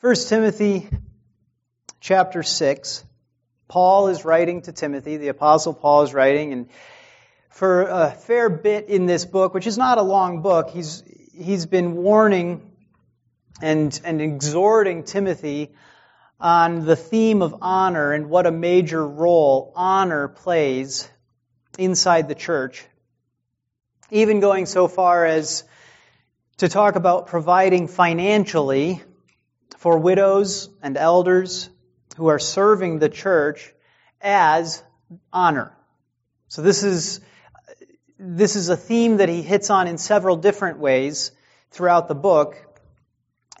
1 Timothy chapter 6. Paul is writing to Timothy, the apostle Paul is writing, and for a fair bit in this book, which is not a long book, he's, he's been warning and, and exhorting Timothy on the theme of honor and what a major role honor plays inside the church. Even going so far as to talk about providing financially for widows and elders who are serving the church as honor. So this is, this is a theme that he hits on in several different ways throughout the book.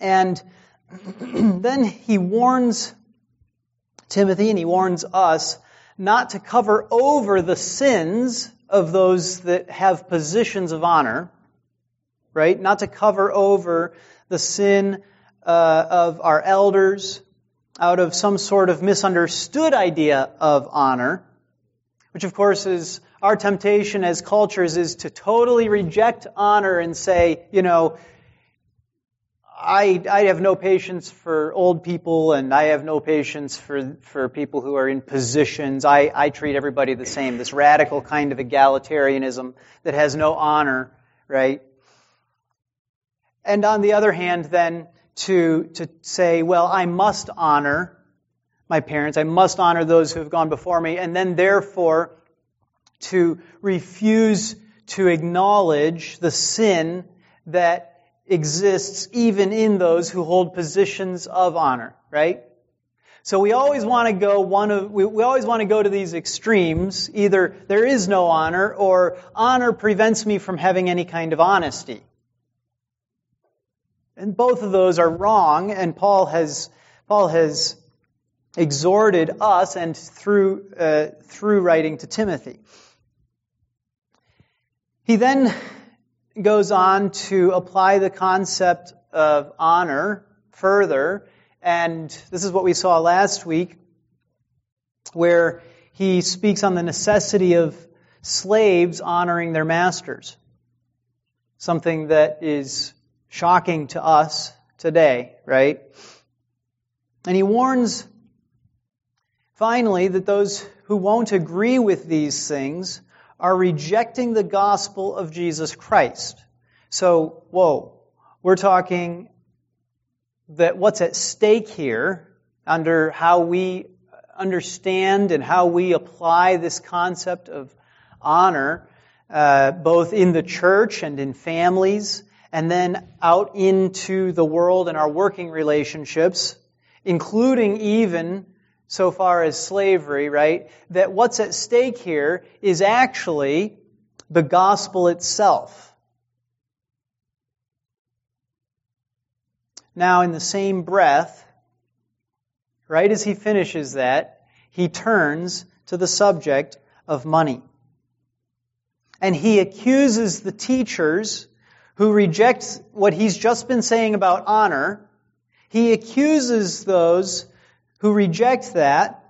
And then he warns Timothy and he warns us not to cover over the sins of those that have positions of honor, right? Not to cover over the sin uh, of our elders out of some sort of misunderstood idea of honor, which of course is our temptation as cultures is to totally reject honor and say, you know, I, I have no patience for old people and I have no patience for, for people who are in positions. I, I treat everybody the same. This radical kind of egalitarianism that has no honor, right? And on the other hand, then, to, to say, well, I must honor my parents. I must honor those who have gone before me. And then therefore, to refuse to acknowledge the sin that exists even in those who hold positions of honor, right? So we always want to go one of, we, we always want to go to these extremes. Either there is no honor or honor prevents me from having any kind of honesty. And both of those are wrong, and Paul has, Paul has exhorted us and through, uh, through writing to Timothy. He then goes on to apply the concept of honor further, and this is what we saw last week, where he speaks on the necessity of slaves honoring their masters. Something that is shocking to us today, right? And he warns finally that those who won't agree with these things are rejecting the gospel of Jesus Christ. So, whoa, we're talking that what's at stake here under how we understand and how we apply this concept of honor, uh, both in the church and in families, and then out into the world and our working relationships, including even so far as slavery, right? That what's at stake here is actually the gospel itself. Now, in the same breath, right as he finishes that, he turns to the subject of money. And he accuses the teachers who rejects what he's just been saying about honor. He accuses those who reject that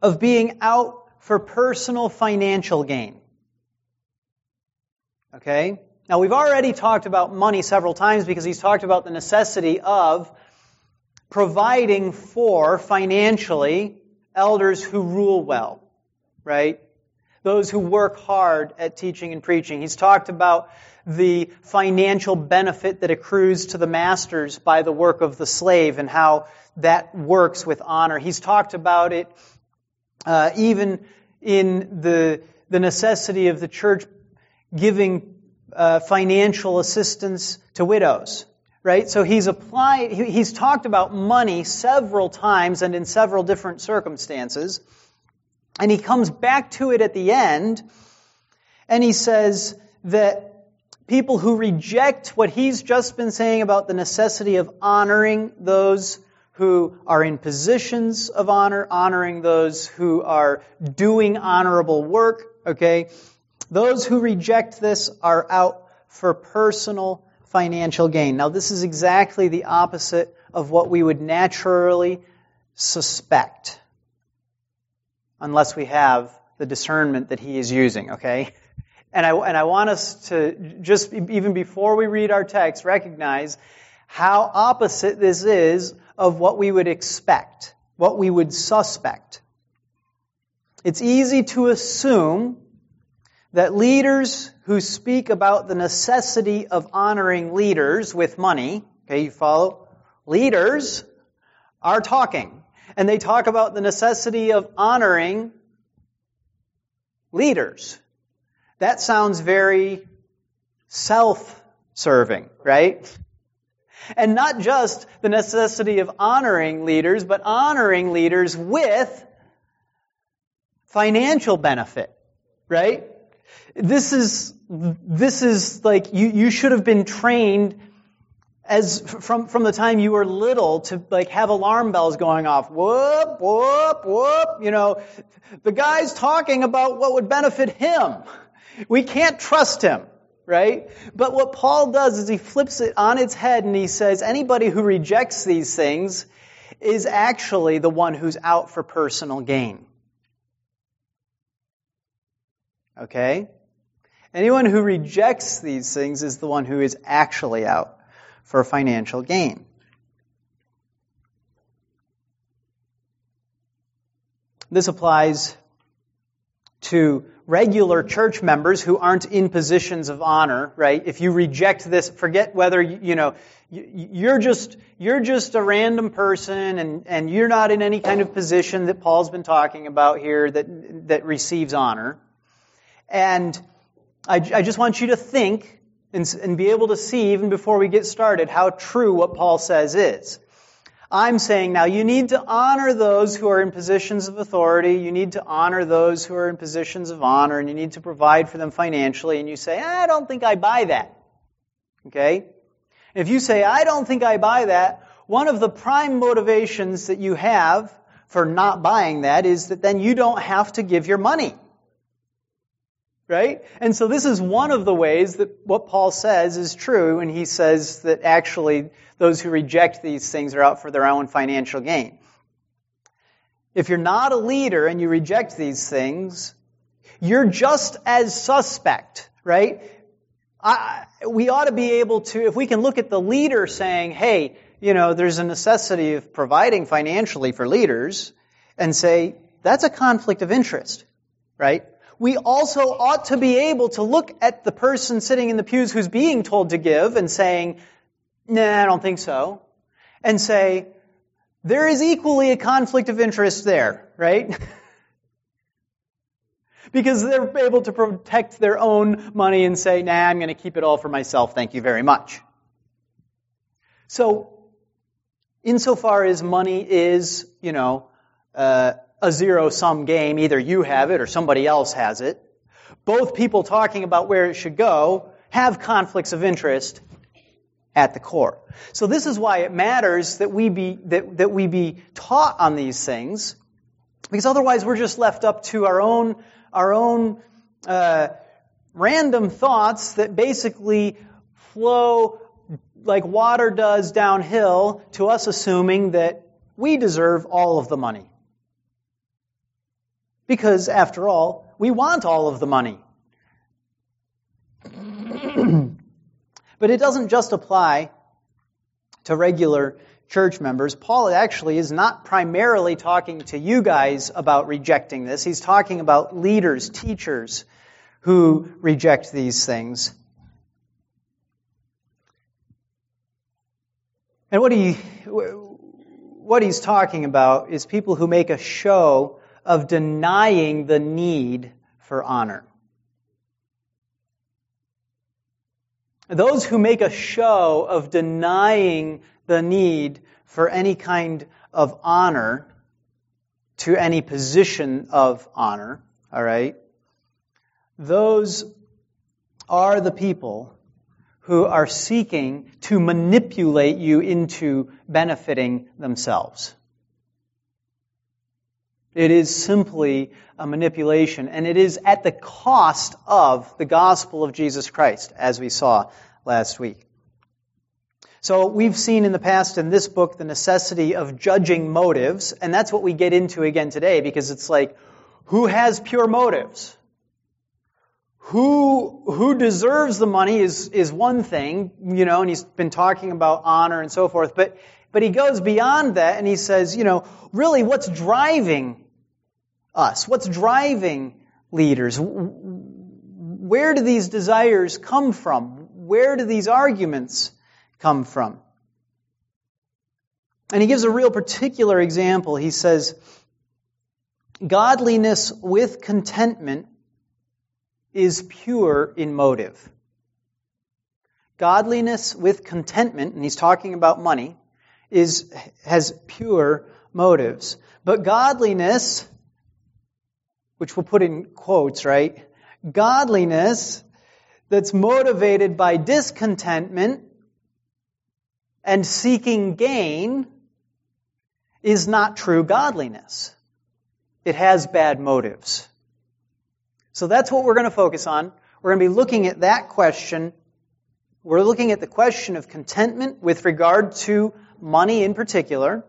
of being out for personal financial gain. Okay? Now we've already talked about money several times because he's talked about the necessity of providing for financially elders who rule well, right? Those who work hard at teaching and preaching. He's talked about the financial benefit that accrues to the masters by the work of the slave and how that works with honor. He's talked about it uh, even in the, the necessity of the church giving uh, financial assistance to widows. Right? So he's applied, he's talked about money several times and in several different circumstances. And he comes back to it at the end and he says that people who reject what he's just been saying about the necessity of honoring those who are in positions of honor, honoring those who are doing honorable work, okay? Those who reject this are out for personal financial gain. Now, this is exactly the opposite of what we would naturally suspect, unless we have the discernment that he is using, okay? And I, and I want us to just, even before we read our text, recognize how opposite this is of what we would expect, what we would suspect. It's easy to assume that leaders who speak about the necessity of honoring leaders with money, okay, you follow? Leaders are talking. And they talk about the necessity of honoring leaders. That sounds very self-serving, right? And not just the necessity of honoring leaders, but honoring leaders with financial benefit, right? This is, this is like, you, you should have been trained as from, from the time you were little to like have alarm bells going off. Whoop, whoop, whoop. You know, the guy's talking about what would benefit him. We can't trust him, right? But what Paul does is he flips it on its head and he says anybody who rejects these things is actually the one who's out for personal gain. Okay? Anyone who rejects these things is the one who is actually out for financial gain. This applies to regular church members who aren't in positions of honor, right? If you reject this, forget whether, you know, you're just, you're just a random person and, and you're not in any kind of position that Paul's been talking about here that, that receives honor. And I, I just want you to think and, and be able to see, even before we get started, how true what Paul says is. I'm saying now you need to honor those who are in positions of authority. You need to honor those who are in positions of honor and you need to provide for them financially. And you say, I don't think I buy that. Okay? If you say, I don't think I buy that, one of the prime motivations that you have for not buying that is that then you don't have to give your money. Right? And so this is one of the ways that what Paul says is true when he says that actually those who reject these things are out for their own financial gain. If you're not a leader and you reject these things, you're just as suspect, right? I, we ought to be able to, if we can look at the leader saying, hey, you know, there's a necessity of providing financially for leaders, and say, that's a conflict of interest, right? We also ought to be able to look at the person sitting in the pews who's being told to give and saying, nah, I don't think so. And say, there is equally a conflict of interest there, right? because they're able to protect their own money and say, nah, I'm going to keep it all for myself, thank you very much. So, insofar as money is, you know, uh, a zero sum game. Either you have it or somebody else has it. Both people talking about where it should go have conflicts of interest at the core. So this is why it matters that we be, that, that we be taught on these things, because otherwise we're just left up to our own, our own, uh, random thoughts that basically flow like water does downhill to us assuming that we deserve all of the money. Because, after all, we want all of the money. but it doesn't just apply to regular church members. Paul actually is not primarily talking to you guys about rejecting this. He's talking about leaders, teachers who reject these things. And what he what he's talking about is people who make a show of denying the need for honor. Those who make a show of denying the need for any kind of honor to any position of honor, all right, those are the people who are seeking to manipulate you into benefiting themselves. It is simply a manipulation, and it is at the cost of the gospel of Jesus Christ, as we saw last week. So we've seen in the past in this book the necessity of judging motives, and that's what we get into again today because it's like, who has pure motives? who, who deserves the money is, is one thing, you know, and he's been talking about honor and so forth, but, but he goes beyond that and he says, you know, really what's driving us? What's driving leaders? Where do these desires come from? Where do these arguments come from? And he gives a real particular example. He says, Godliness with contentment is pure in motive. Godliness with contentment, and he's talking about money, is, has pure motives. But godliness, which we'll put in quotes, right? Godliness that's motivated by discontentment and seeking gain is not true godliness. It has bad motives. So that's what we're going to focus on. We're going to be looking at that question. We're looking at the question of contentment with regard to money in particular,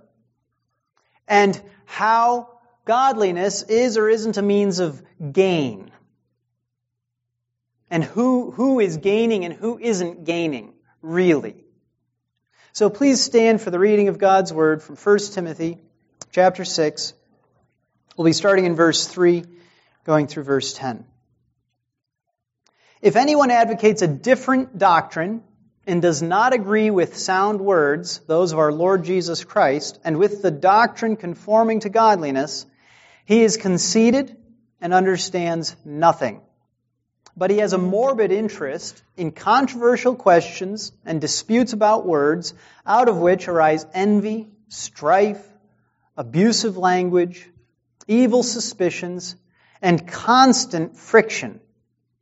and how godliness is or isn't a means of gain. And who, who is gaining and who isn't gaining, really. So please stand for the reading of God's Word from 1 Timothy chapter 6. We'll be starting in verse 3 going through verse 10. If anyone advocates a different doctrine and does not agree with sound words, those of our Lord Jesus Christ, and with the doctrine conforming to godliness, he is conceited and understands nothing. But he has a morbid interest in controversial questions and disputes about words, out of which arise envy, strife, abusive language, evil suspicions, and constant friction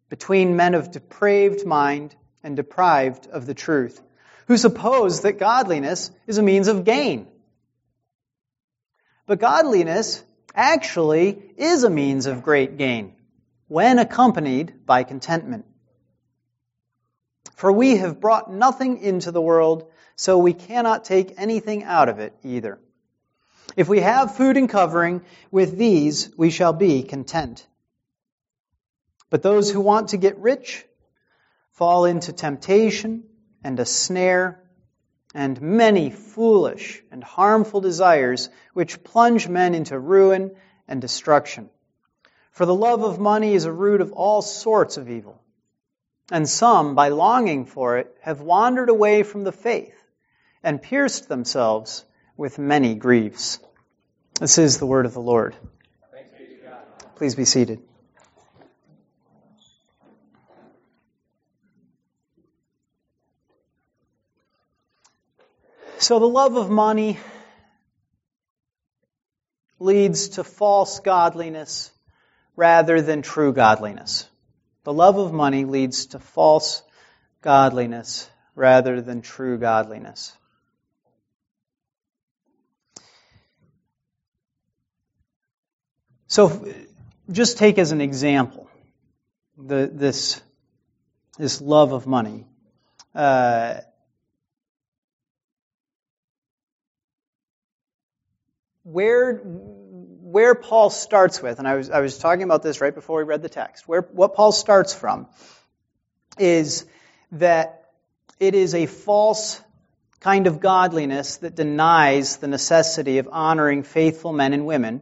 between men of depraved mind and deprived of the truth, who suppose that godliness is a means of gain. But godliness actually is a means of great gain when accompanied by contentment. For we have brought nothing into the world, so we cannot take anything out of it either. If we have food and covering, with these we shall be content. But those who want to get rich fall into temptation and a snare and many foolish and harmful desires which plunge men into ruin and destruction. For the love of money is a root of all sorts of evil. And some, by longing for it, have wandered away from the faith and pierced themselves with many griefs. This is the word of the Lord. Please be seated. So, the love of money leads to false godliness rather than true godliness. The love of money leads to false godliness rather than true godliness. So, just take as an example the, this, this love of money. Uh, where, where Paul starts with, and I was, I was talking about this right before we read the text, where, what Paul starts from is that it is a false kind of godliness that denies the necessity of honoring faithful men and women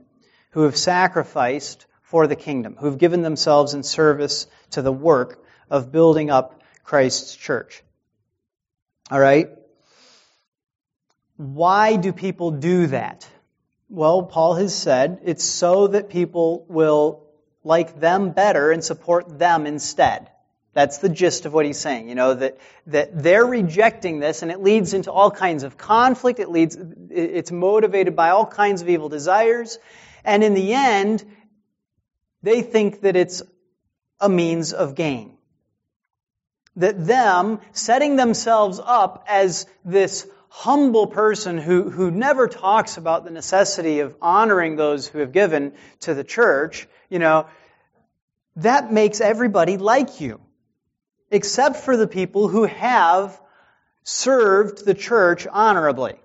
who have sacrificed for the kingdom, who have given themselves in service to the work of building up Christ's church. All right? Why do people do that? Well, Paul has said it's so that people will like them better and support them instead. That's the gist of what he's saying. You know, that, that they're rejecting this and it leads into all kinds of conflict. It leads, it's motivated by all kinds of evil desires. And in the end, they think that it's a means of gain. That them setting themselves up as this humble person who, who never talks about the necessity of honoring those who have given to the church, you know, that makes everybody like you. Except for the people who have served the church honorably.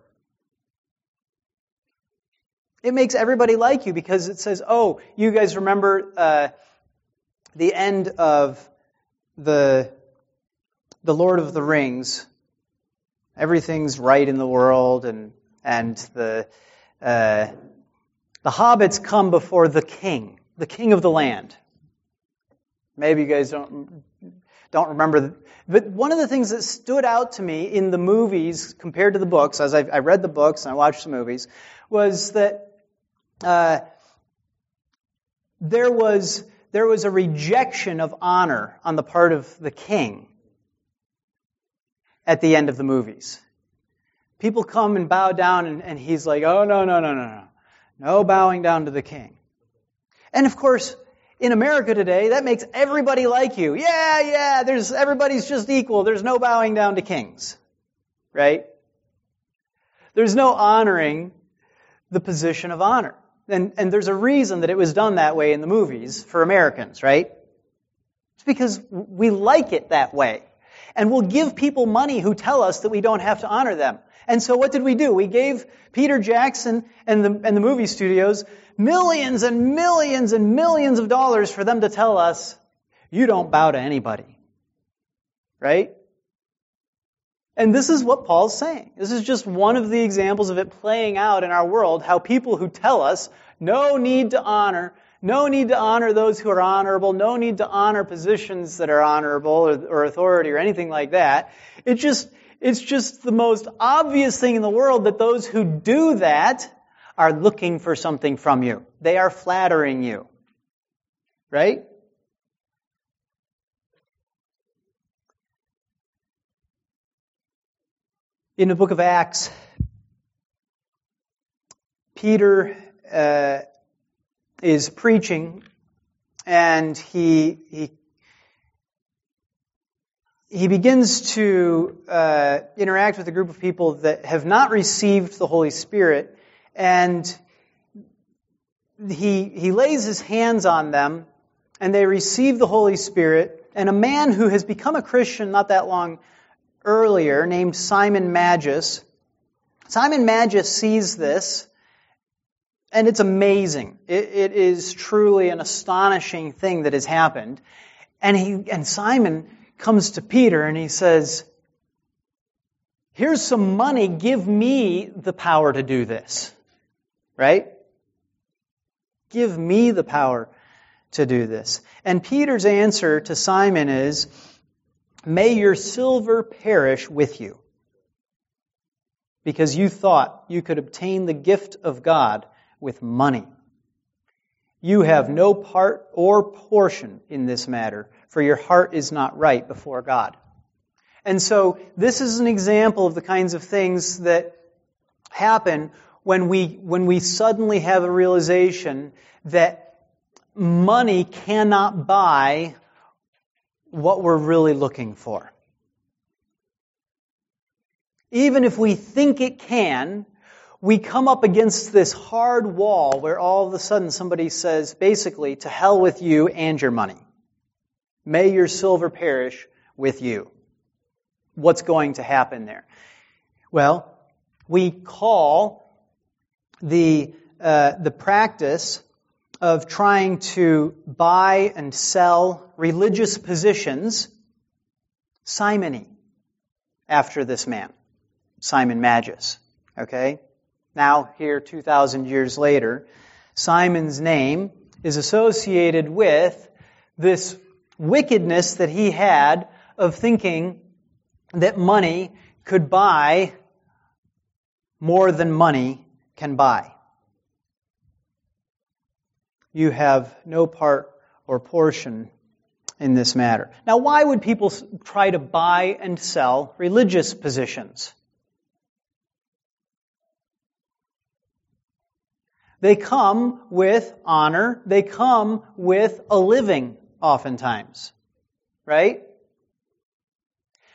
It makes everybody like you because it says, oh, you guys remember uh, the end of the, the Lord of the Rings, everything's right in the world and, and the, uh, the hobbits come before the king, the king of the land. Maybe you guys don't, don't remember. But one of the things that stood out to me in the movies compared to the books, as I, I read the books and I watched the movies, was that uh, there was there was a rejection of honor on the part of the king at the end of the movies. People come and bow down, and, and he's like, "Oh no, no, no, no, no, no bowing down to the king." And of course, in America today, that makes everybody like you. Yeah, yeah, there's, everybody's just equal. There's no bowing down to kings. Right? There's no honoring the position of honor. And, and there's a reason that it was done that way in the movies for Americans, right? It's because we like it that way. And we'll give people money who tell us that we don't have to honor them. And so what did we do? We gave Peter Jackson and the, and the movie studios millions and millions and millions of dollars for them to tell us, you don't bow to anybody. Right? And this is what Paul's saying. This is just one of the examples of it playing out in our world, how people who tell us no need to honor, no need to honor those who are honorable, no need to honor positions that are honorable or, or authority or anything like that. It just, it's just the most obvious thing in the world that those who do that are looking for something from you. They are flattering you. Right? In the book of Acts, Peter uh, is preaching and he, he he begins to uh, interact with a group of people that have not received the Holy Spirit, and he, he lays his hands on them, and they receive the Holy Spirit. And a man who has become a Christian not that long earlier, named Simon Magus, Simon Magus sees this, and it's amazing. It, it is truly an astonishing thing that has happened. And he, and Simon comes to Peter and he says, Here's some money, give me the power to do this. Right? Give me the power to do this. And Peter's answer to Simon is, May your silver perish with you. Because you thought you could obtain the gift of God with money. You have no part or portion in this matter, for your heart is not right before God. And so this is an example of the kinds of things that happen when we, when we suddenly have a realization that money cannot buy what we're really looking for. Even if we think it can, we come up against this hard wall where all of a sudden somebody says, basically, to hell with you and your money. May your silver perish with you. What's going to happen there? Well, we call the, uh, the practice of trying to buy and sell religious positions simony after this man, Simon Magus. Okay? Now, here, 2,000 years later, Simon's name is associated with this wickedness that he had of thinking that money could buy more than money can buy. You have no part or portion in this matter. Now, why would people try to buy and sell religious positions? They come with honor. They come with a living oftentimes. Right?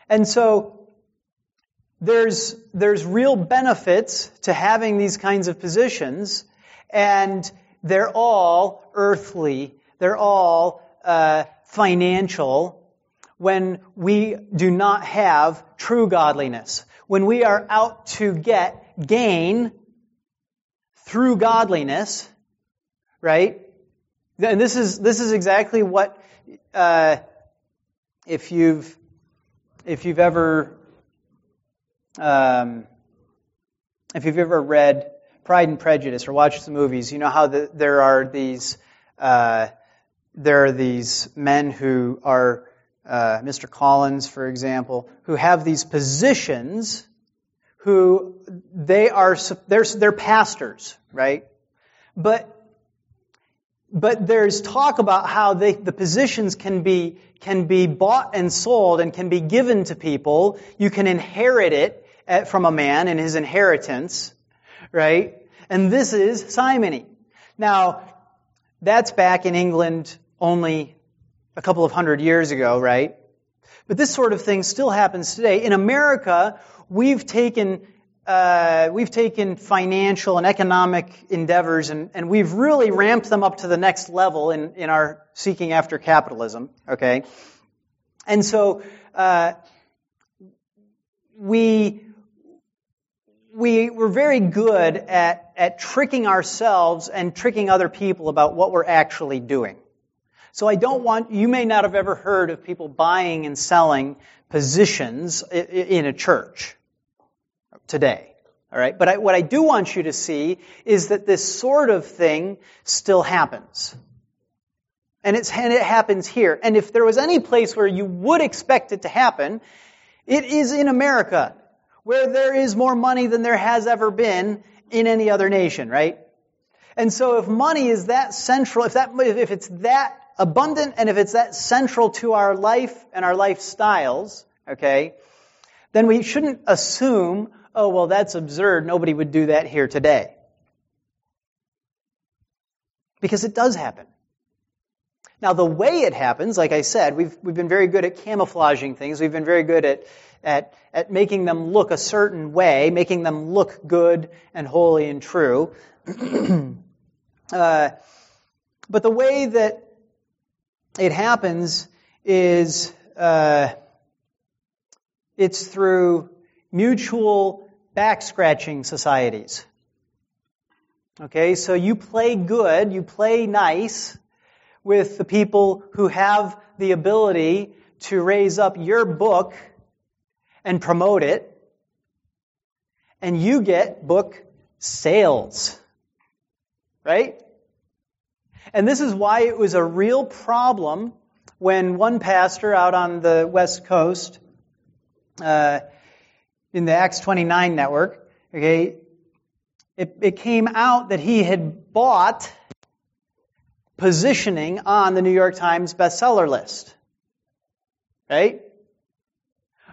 And so there's, there's real benefits to having these kinds of positions, and they're all earthly. They're all uh, financial when we do not have true godliness. When we are out to get gain through godliness, right? And this is, this is exactly what uh, if you've if you've ever um, if you've ever read Pride and Prejudice or watched the movies, you know how the, there are these uh, there are these men who are uh, Mr. Collins, for example, who have these positions who they are they're, they're pastors, right? But but there's talk about how they, the positions can be can be bought and sold and can be given to people. You can inherit it at, from a man in his inheritance, right? And this is simony. Now, that's back in England only a couple of hundred years ago, right? But this sort of thing still happens today. In America, we've taken uh, we've taken financial and economic endeavors and, and we've really ramped them up to the next level in, in our seeking after capitalism. Okay, and so uh, we we we're very good at at tricking ourselves and tricking other people about what we're actually doing. So I don't want, you may not have ever heard of people buying and selling positions in a church today. All right. But I, what I do want you to see is that this sort of thing still happens. And, it's, and it happens here. And if there was any place where you would expect it to happen, it is in America, where there is more money than there has ever been in any other nation, right? And so if money is that central, if that, if it's that abundant and if it's that central to our life and our lifestyles, okay, then we shouldn't assume, oh, well, that's absurd. Nobody would do that here today. Because it does happen. Now, the way it happens, like I said, we've, we've been very good at camouflaging things. We've been very good at, at, at making them look a certain way, making them look good and holy and true. uh, but the way that it happens is uh, it's through mutual back scratching societies. Okay, so you play good, you play nice with the people who have the ability to raise up your book and promote it, and you get book sales. Right? And this is why it was a real problem when one pastor out on the West Coast, uh, in the Acts 29 network, okay, it, it came out that he had bought positioning on the New York Times bestseller list. Right?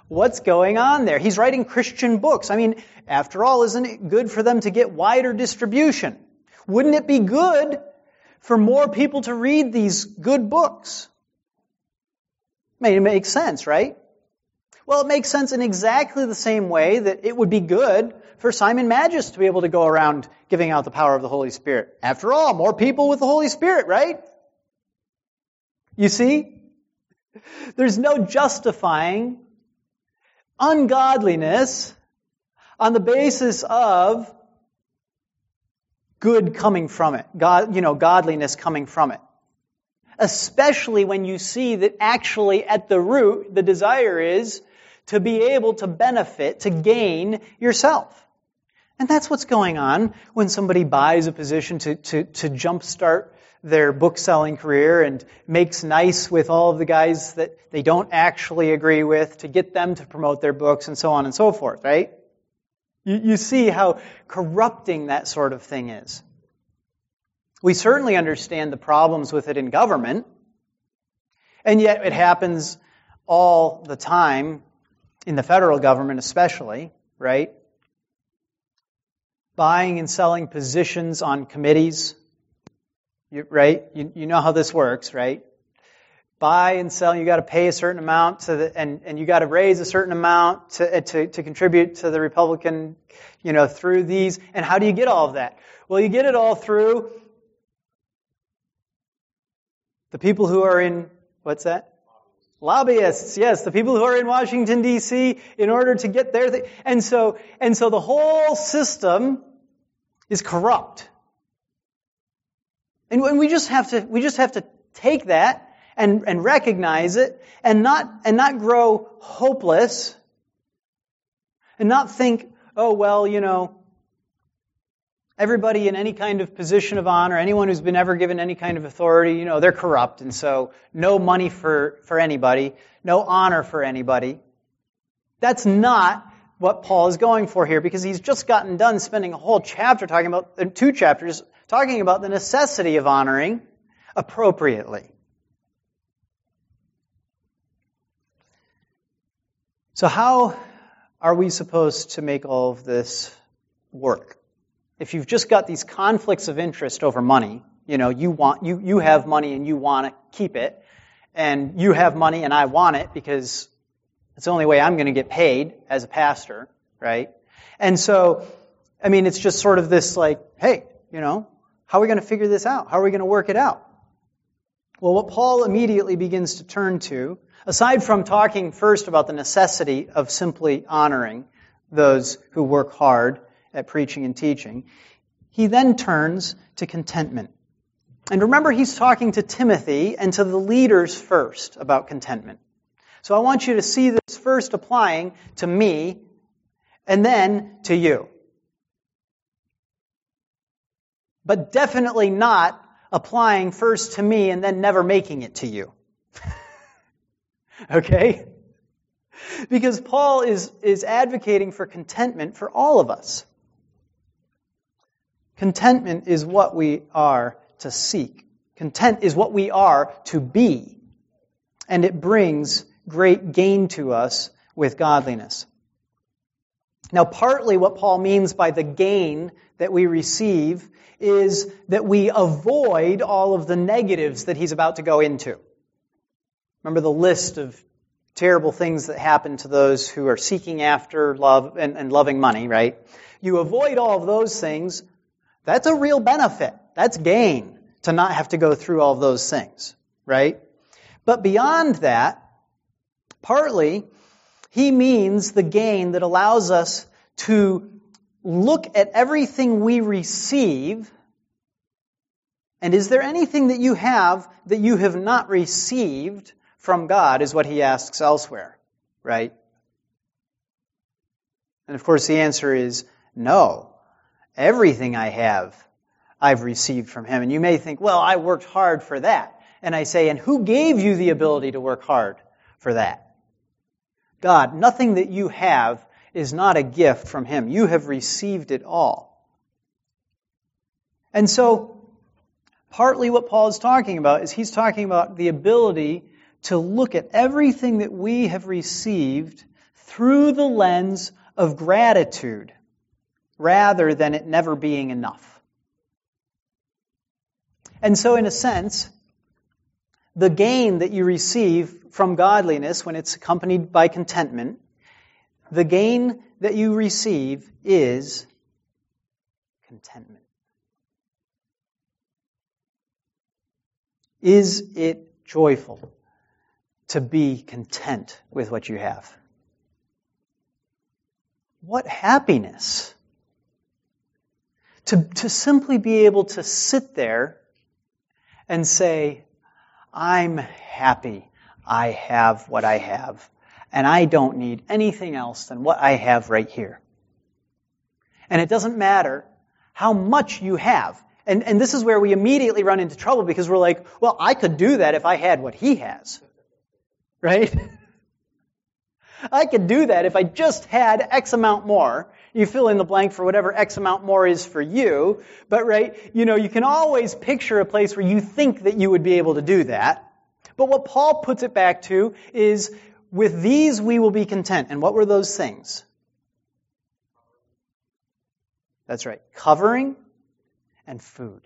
What's going on there? He's writing Christian books. I mean, after all, isn't it good for them to get wider distribution? Wouldn't it be good for more people to read these good books. I mean, it makes sense, right? Well, it makes sense in exactly the same way that it would be good for Simon Magus to be able to go around giving out the power of the Holy Spirit. After all, more people with the Holy Spirit, right? You see? There's no justifying ungodliness on the basis of good coming from it, God, you know, godliness coming from it. Especially when you see that actually at the root, the desire is to be able to benefit, to gain yourself. And that's what's going on when somebody buys a position to, to, to jumpstart their book selling career and makes nice with all of the guys that they don't actually agree with to get them to promote their books and so on and so forth, right? You, you see how corrupting that sort of thing is. We certainly understand the problems with it in government, and yet it happens all the time, in the federal government especially, right? Buying and selling positions on committees, right? You, you know how this works, right? Buy and sell, you got to pay a certain amount to the, and, and you got to raise a certain amount to, uh, to, to contribute to the Republican, you know, through these. And how do you get all of that? Well, you get it all through the people who are in, what's that? Lobbyists, yes, the people who are in Washington DC in order to get their thing. And so, and so the whole system is corrupt. And we just have to, we just have to take that and, and recognize it and not, and not grow hopeless and not think, oh, well, you know, everybody in any kind of position of honor, anyone who's been ever given any kind of authority, you know, they're corrupt, and so no money for, for anybody, no honor for anybody. That's not what Paul is going for here because he's just gotten done spending a whole chapter talking about, uh, two chapters, talking about the necessity of honoring appropriately. So how are we supposed to make all of this work? If you've just got these conflicts of interest over money, you know, you want, you, you have money and you want to keep it, and you have money and I want it because it's the only way I'm going to get paid as a pastor, right? And so, I mean, it's just sort of this like, hey, you know, how are we going to figure this out? How are we going to work it out? Well, what Paul immediately begins to turn to, aside from talking first about the necessity of simply honoring those who work hard at preaching and teaching, he then turns to contentment. And remember, he's talking to Timothy and to the leaders first about contentment. So I want you to see this first applying to me and then to you. But definitely not applying first to me and then never making it to you. okay? Because Paul is, is advocating for contentment for all of us. Contentment is what we are to seek. Content is what we are to be. And it brings great gain to us with godliness. Now, partly what Paul means by the gain that we receive is that we avoid all of the negatives that he's about to go into. Remember the list of terrible things that happen to those who are seeking after love and, and loving money, right? You avoid all of those things. That's a real benefit. That's gain to not have to go through all of those things, right? But beyond that, Partly, he means the gain that allows us to look at everything we receive and is there anything that you have that you have not received from God, is what he asks elsewhere, right? And of course, the answer is no. Everything I have, I've received from him. And you may think, well, I worked hard for that. And I say, and who gave you the ability to work hard for that? God. Nothing that you have is not a gift from Him. You have received it all. And so, partly what Paul is talking about is he's talking about the ability to look at everything that we have received through the lens of gratitude rather than it never being enough. And so, in a sense, the gain that you receive from godliness when it's accompanied by contentment, the gain that you receive is contentment. Is it joyful to be content with what you have? What happiness! To, to simply be able to sit there and say, I'm happy I have what I have, and I don't need anything else than what I have right here. And it doesn't matter how much you have. And, and this is where we immediately run into trouble because we're like, well, I could do that if I had what he has. Right? I could do that if I just had X amount more. You fill in the blank for whatever X amount more is for you. But right, you know, you can always picture a place where you think that you would be able to do that. But what Paul puts it back to is, with these we will be content. And what were those things? That's right. Covering and food.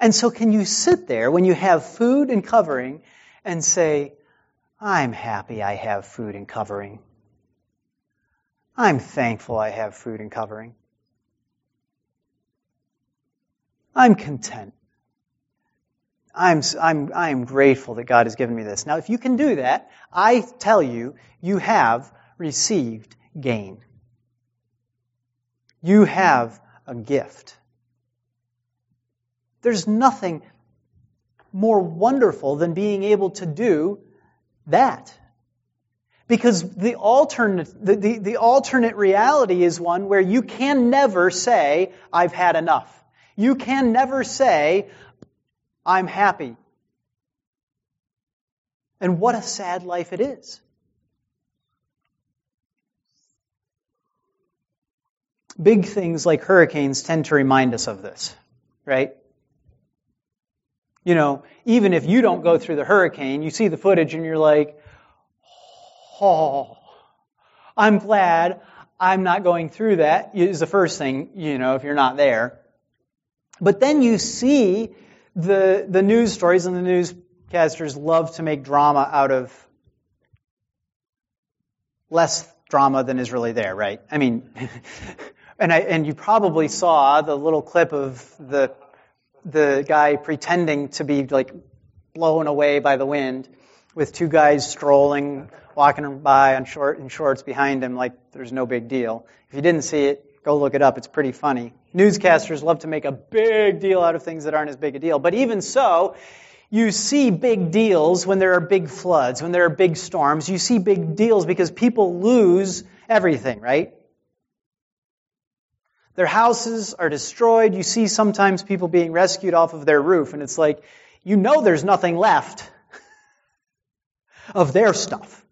And so can you sit there when you have food and covering and say, I'm happy I have food and covering. I'm thankful I have food and covering. I'm content. I'm, I'm, I'm grateful that God has given me this. Now, if you can do that, I tell you, you have received gain. You have a gift. There's nothing, more wonderful than being able to do that? Because the alternate, the, the, the, alternate reality is one where you can never say, I've had enough. You can never say, I'm happy. And what a sad life it is. Big things like hurricanes tend to remind us of this, right? You know, even if you don't go through the hurricane, you see the footage and you're like, oh, I'm glad I'm not going through that, is the first thing, you know, if you're not there. But then you see the, the news stories, and the newscasters love to make drama out of less drama than is really there, right? I mean, and I, and you probably saw the little clip of the the guy pretending to be like blown away by the wind with two guys strolling, walking by on short in shorts behind him like there's no big deal. If you didn't see it, go look it up. It's pretty funny. Newscasters love to make a big deal out of things that aren't as big a deal. But even so, you see big deals when there are big floods, when there are big storms. You see big deals because people lose everything, right? Their houses are destroyed. You see sometimes people being rescued off of their roof, and it's like, you know there's nothing left of their stuff.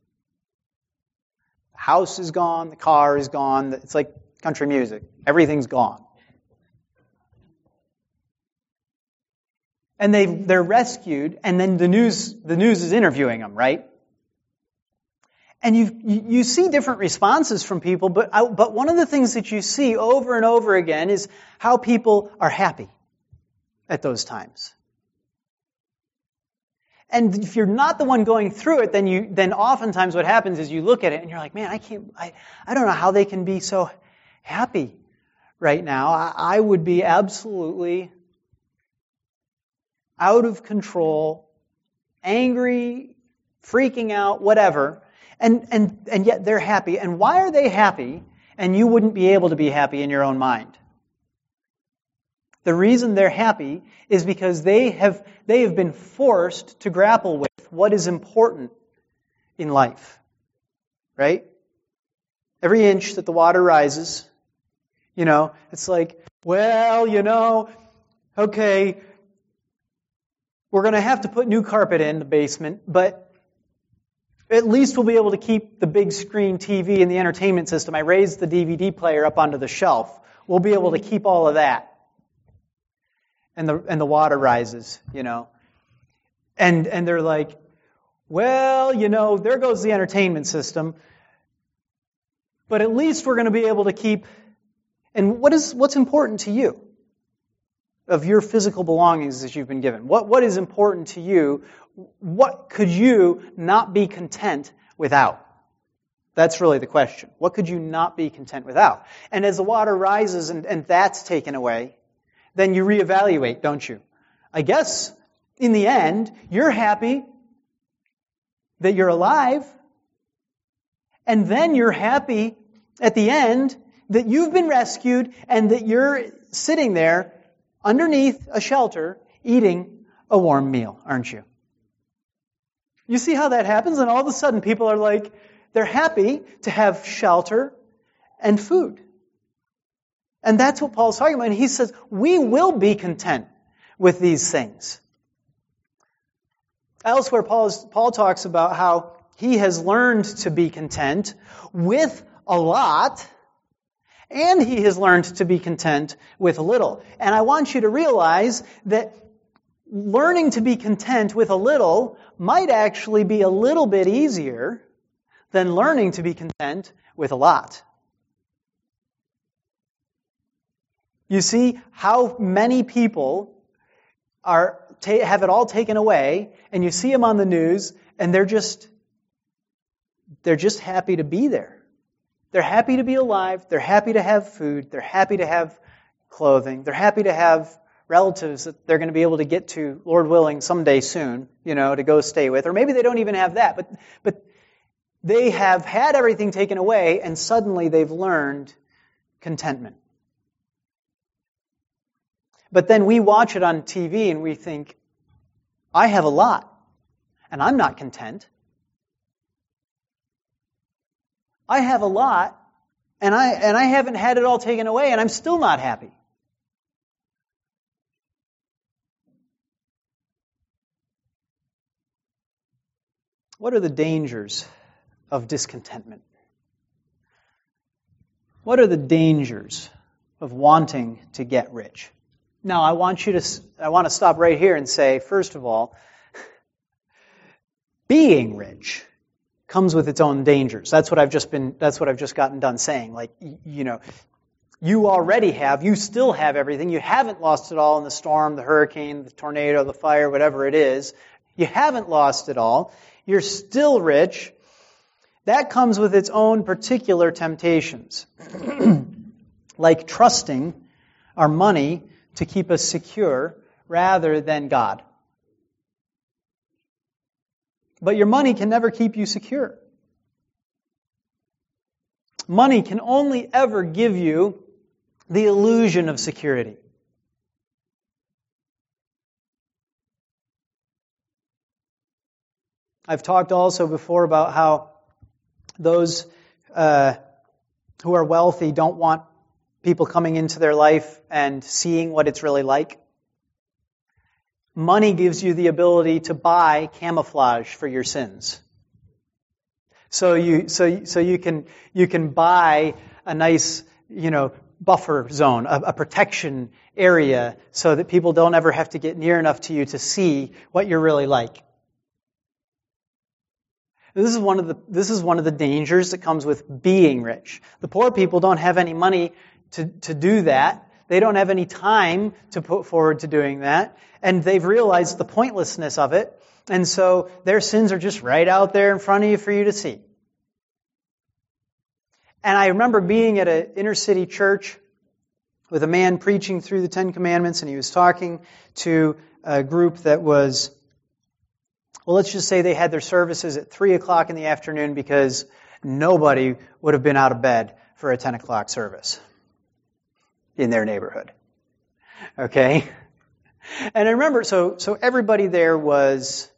The house is gone, the car is gone. It's like country music. Everything's gone. And they, they're rescued, and then the news, the news is interviewing them, right? And you, you see different responses from people, but, uh, but one of the things that you see over and over again is how people are happy at those times. And if you're not the one going through it, then you, then oftentimes what happens is you look at it and you're like, man, I can't, I, I don't know how they can be so happy right now. I, I would be absolutely out of control, angry, freaking out, whatever. And, and, and yet they're happy. And why are they happy and you wouldn't be able to be happy in your own mind? The reason they're happy is because they have, they have been forced to grapple with what is important in life. Right? Every inch that the water rises, you know, it's like, well, you know, okay, we're going to have to put new carpet in the basement, but at least we'll be able to keep the big screen TV and the entertainment system. I raised the DVD player up onto the shelf. We'll be able to keep all of that. And the, and the water rises, you know. And, and they're like, well, you know, there goes the entertainment system. But at least we're going to be able to keep. And what is, what's important to you? Of your physical belongings that you've been given. What, what is important to you what could you not be content without? That's really the question. What could you not be content without? And as the water rises and, and that's taken away, then you reevaluate, don't you? I guess in the end, you're happy that you're alive, and then you're happy at the end that you've been rescued and that you're sitting there underneath a shelter eating a warm meal, aren't you? You see how that happens? And all of a sudden, people are like, they're happy to have shelter and food. And that's what Paul's talking about. And he says, we will be content with these things. Elsewhere, Paul, Paul talks about how he has learned to be content with a lot, and he has learned to be content with little. And I want you to realize that learning to be content with a little might actually be a little bit easier than learning to be content with a lot. You see how many people are ta- have it all taken away, and you see them on the news, and they're just they're just happy to be there. They're happy to be alive. They're happy to have food. They're happy to have clothing. They're happy to have relatives that they're going to be able to get to, Lord willing, someday soon, you know, to go stay with. Or maybe they don't even have that, but, but they have had everything taken away and suddenly they've learned contentment. But then we watch it on TV and we think, I have a lot, and I'm not content. I have a lot, and I, and I haven't had it all taken away, and I'm still not happy. What are the dangers of discontentment? What are the dangers of wanting to get rich? Now, I want you to, I want to stop right here and say, first of all, being rich comes with its own dangers. That's what I've just been, that's what I've just gotten done saying. Like, you know, you already have, you still have everything. You haven't lost it all in the storm, the hurricane, the tornado, the fire, whatever it is. You haven't lost it all. You're still rich. That comes with its own particular temptations. like trusting our money to keep us secure rather than God. But your money can never keep you secure. Money can only ever give you the illusion of security. I've talked also before about how those uh, who are wealthy don't want people coming into their life and seeing what it's really like. Money gives you the ability to buy camouflage for your sins. So you, so, so you can, you can buy a nice, you know, buffer zone, a, a protection area so that people don't ever have to get near enough to you to see what you're really like. This is one of the, this is one of the dangers that comes with being rich. The poor people don't have any money to, to do that. They don't have any time to put forward to doing that. And they've realized the pointlessness of it. And so their sins are just right out there in front of you for you to see. And I remember being at an inner city church with a man preaching through the Ten Commandments, and he was talking to a group that was, well, let's just say they had their services at 3 o'clock in the afternoon because nobody would have been out of bed for a 10 o'clock service in their neighborhood. Okay? And I remember, so, so everybody there was,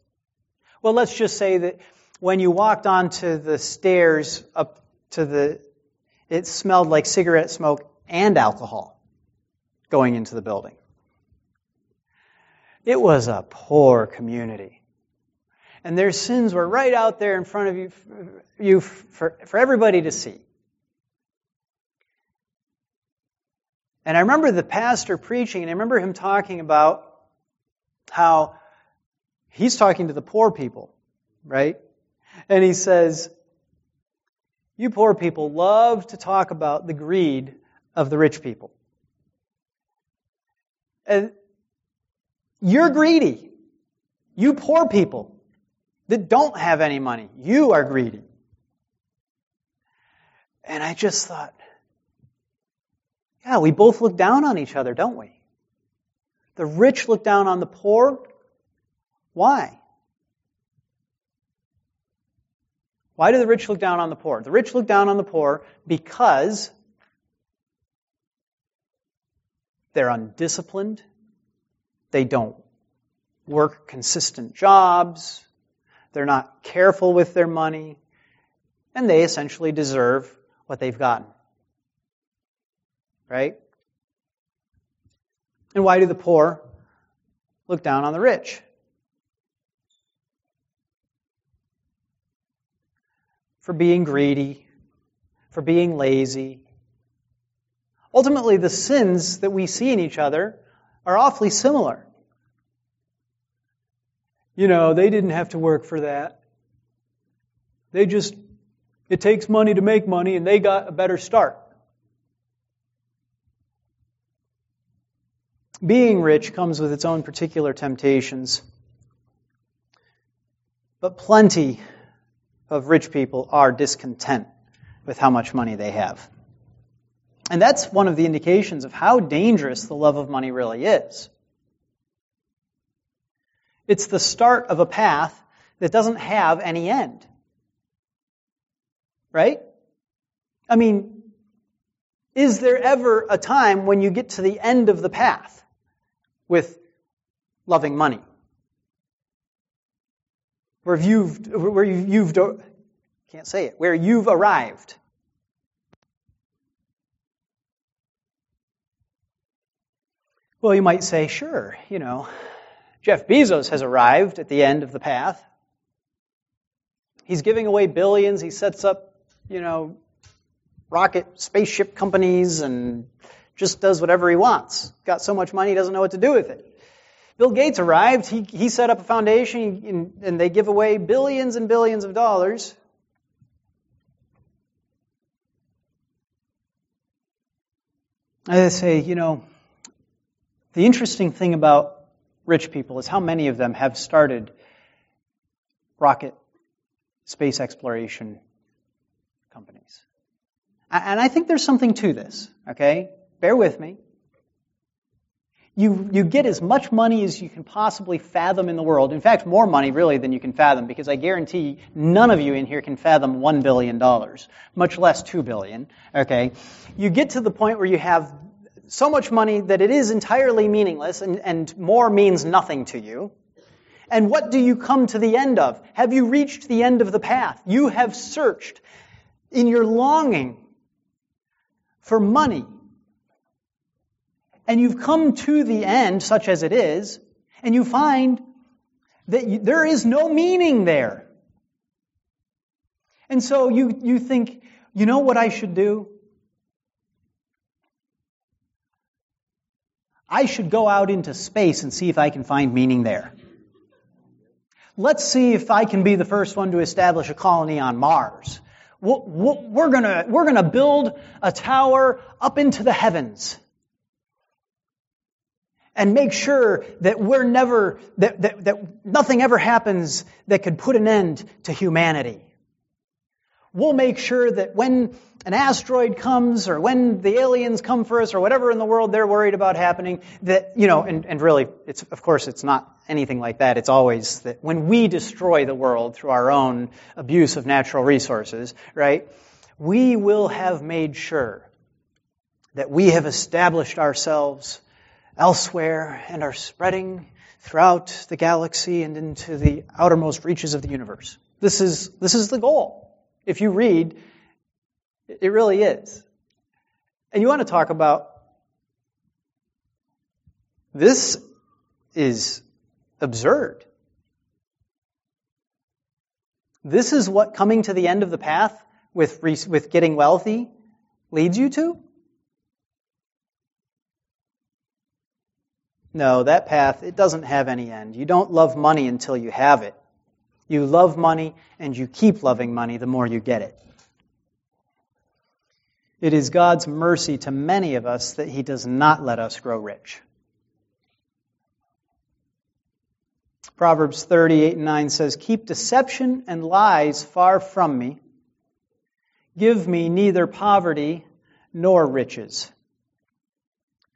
well, let's just say that when you walked onto the stairs up to the, it smelled like cigarette smoke and alcohol going into the building. It was a poor community. And their sins were right out there in front of you, you for, for everybody to see. And I remember the pastor preaching, and I remember him talking about how he's talking to the poor people, right? And he says, You poor people love to talk about the greed of the rich people. And you're greedy. You poor people that don't have any money, you are greedy. And I just thought, yeah, we both look down on each other, don't we? The rich look down on the poor. Why? Why do the rich look down on the poor? The rich look down on the poor because they're undisciplined. They don't work consistent jobs. They're not careful with their money. And they essentially deserve what they've gotten. Right? And why do the poor look down on the rich? For being greedy, for being lazy. Ultimately, the sins that we see in each other are awfully similar. You know, they didn't have to work for that. They just, it takes money to make money, and they got a better start. Being rich comes with its own particular temptations. But plenty of rich people are discontent with how much money they have. And that's one of the indications of how dangerous the love of money really is. It's the start of a path that doesn't have any end. Right? I mean, is there ever a time when you get to the end of the path? With loving money. where you've, where you've, can't say it, where you've arrived. Well, you might say, sure, you know, Jeff Bezos has arrived at the end of the path. He's giving away billions. He sets up, you know, rocket spaceship companies and just does whatever he wants. Got so much money, he doesn't know what to do with it. Bill Gates arrived. He, he set up a foundation and, and they give away billions and billions of dollars. I say, you know, the interesting thing about rich people is how many of them have started rocket space exploration companies. And I think there's something to this, okay? Bear with me. You, you get as much money as you can possibly fathom in the world. In fact, more money really than you can fathom, because I guarantee none of you in here can fathom $1 billion, much less 2 billion, okay? You get to the point where you have so much money that it is entirely meaningless and, and more means nothing to you. And what do you come to the end of? Have you reached the end of the path? You have searched in your longing for money. And you've come to the end, such as it is, and you find that you, there is no meaning there. And so you, you think, you know what I should do? I should go out into space and see if I can find meaning there. Let's see if I can be the first one to establish a colony on Mars. We're gonna, we're gonna build a tower up into the heavens and make sure that we're never, that, that, that nothing ever happens that could put an end to humanity. We'll make sure that when an asteroid comes or when the aliens come for us or whatever in the world they're worried about happening, that, you know, and, and really, it's, of course, it's not anything like that. It's always that when we destroy the world through our own abuse of natural resources, right, we will have made sure that we have established ourselves elsewhere and are spreading throughout the galaxy and into the outermost reaches of the universe. This is, this is the goal. If you read, it really is. And you want to talk about this is absurd. This is what coming to the end of the path with, with getting wealthy leads you to? No, that path, it doesn't have any end. You don't love money until you have it. You love money and you keep loving money the more you get it. It is God's mercy to many of us that He does not let us grow rich. Proverbs 38 and 9 says, Keep deception and lies far from me. Give me neither poverty nor riches.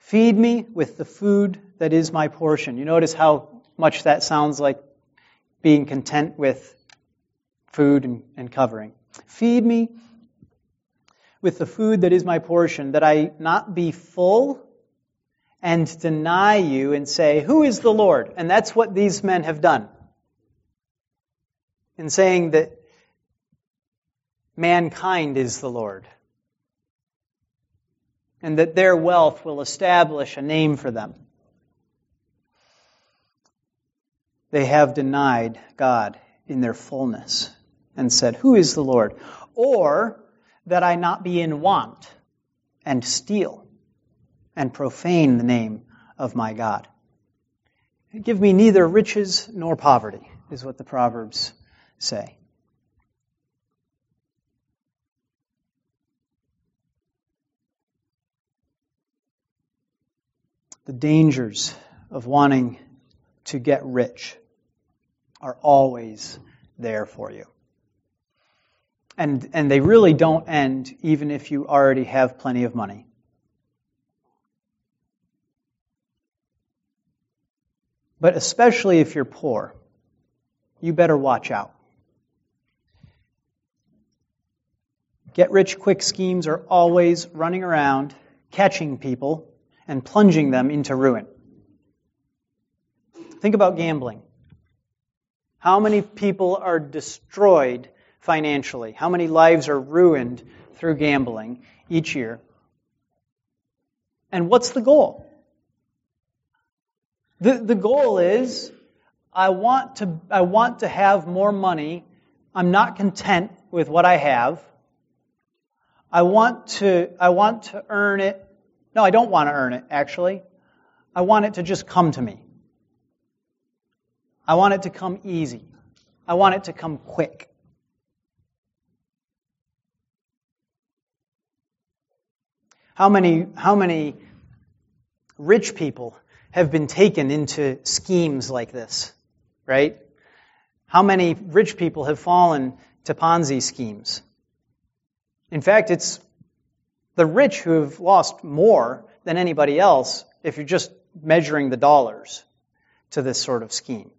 Feed me with the food that is my portion. You notice how much that sounds like being content with food and, and covering. Feed me with the food that is my portion, that I not be full and deny you and say, Who is the Lord? And that's what these men have done. In saying that mankind is the Lord. And that their wealth will establish a name for them. they have denied God in their fullness and said, Who is the Lord? Or that I not be in want and steal and profane the name of my God. Give me neither riches nor poverty, is what the Proverbs say. The dangers of wanting to get rich are always there for you. And, and they really don't end even if you already have plenty of money. But especially if you're poor, you better watch out. Get rich quick schemes are always running around, catching people, and plunging them into ruin. Think about gambling. How many people are destroyed financially? How many lives are ruined through gambling each year? And what's the goal? The, the goal is I want, to, I want to have more money. I'm not content with what I have. I want to, I want to earn it. No, I don't want to earn it, actually. I want it to just come to me. I want it to come easy. I want it to come quick. How many, how many rich people have been taken into schemes like this, right? How many rich people have fallen to Ponzi schemes? In fact, it's the rich who have lost more than anybody else if you're just measuring the dollars to this sort of scheme,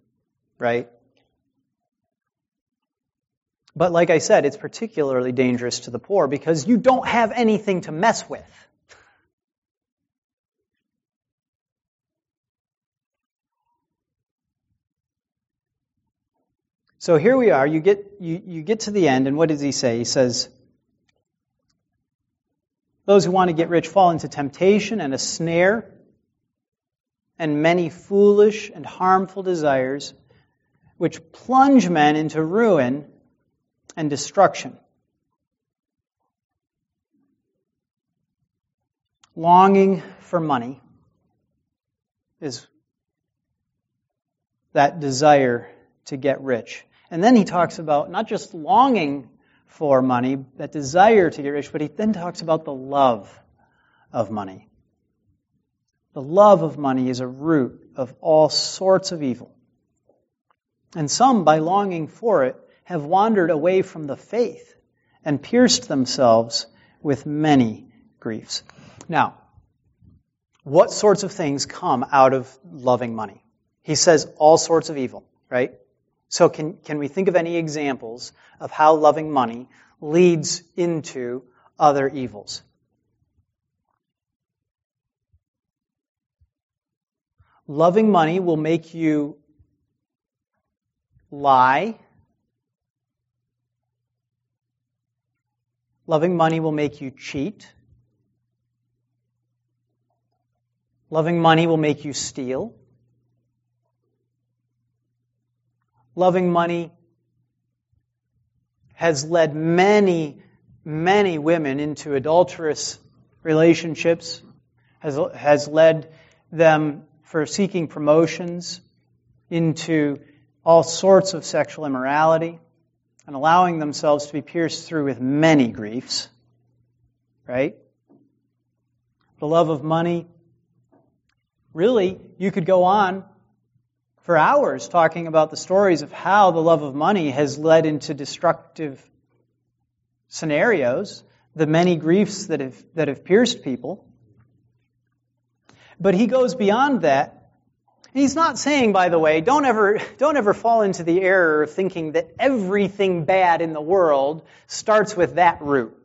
right? But like I said, it's particularly dangerous to the poor because you don't have anything to mess with. So here we are. You get, you, you get to the end, and what does he say? He says, Those who want to get rich fall into temptation and a snare and many foolish and harmful desires, which plunge men into ruin and destruction. Longing for money is that desire to get rich. And then he talks about not just longing for money, that desire to get rich, but he then talks about the love of money. The love of money is a root of all sorts of evil. And some, by longing for it, have wandered away from the faith and pierced themselves with many griefs. Now, what sorts of things come out of loving money? He says all sorts of evil, right? So can, can we think of any examples of how loving money leads into other evils? Loving money will make you lie. Loving money will make you cheat. Loving money will make you steal. Loving money has led many, many women into adulterous relationships, has, has led them for seeking promotions into all sorts of sexual immorality and allowing themselves to be pierced through with many griefs. Right? The love of money. Really, you could go on for hours talking about the stories of how the love of money has led into destructive scenarios, the many griefs that have, that have pierced people. But he goes beyond that. He's not saying, by the way, don't ever, don't ever fall into the error of thinking that everything bad in the world starts with that root,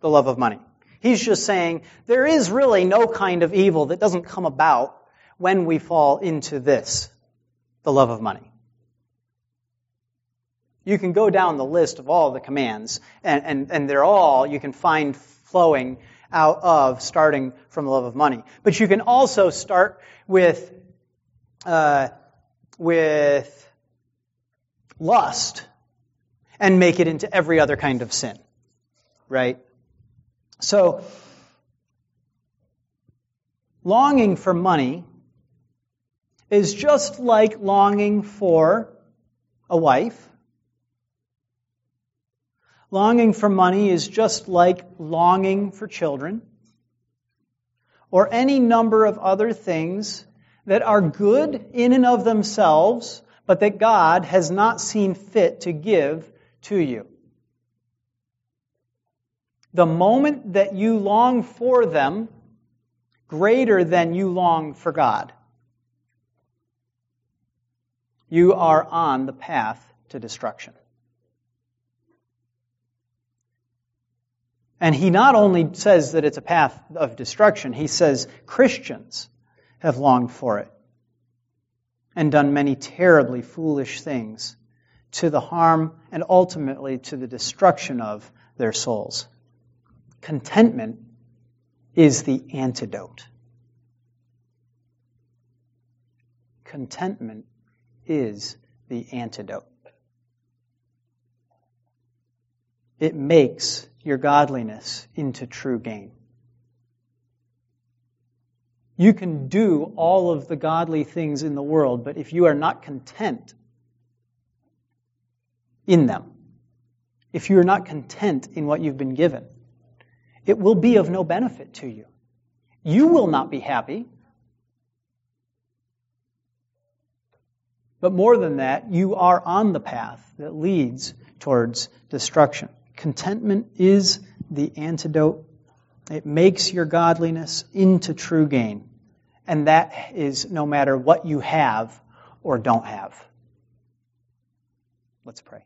the love of money. He's just saying there is really no kind of evil that doesn't come about when we fall into this, the love of money. You can go down the list of all the commands, and, and, and they're all, you can find flowing out of starting from the love of money. But you can also start with, uh, with lust and make it into every other kind of sin. Right? So, longing for money is just like longing for a wife Longing for money is just like longing for children or any number of other things that are good in and of themselves, but that God has not seen fit to give to you. The moment that you long for them, greater than you long for God, you are on the path to destruction. And he not only says that it's a path of destruction, he says Christians have longed for it and done many terribly foolish things to the harm and ultimately to the destruction of their souls. Contentment is the antidote. Contentment is the antidote. It makes your godliness into true gain. You can do all of the godly things in the world, but if you are not content in them, if you are not content in what you've been given, it will be of no benefit to you. You will not be happy. But more than that, you are on the path that leads towards destruction. Contentment is the antidote. It makes your godliness into true gain. And that is no matter what you have or don't have. Let's pray.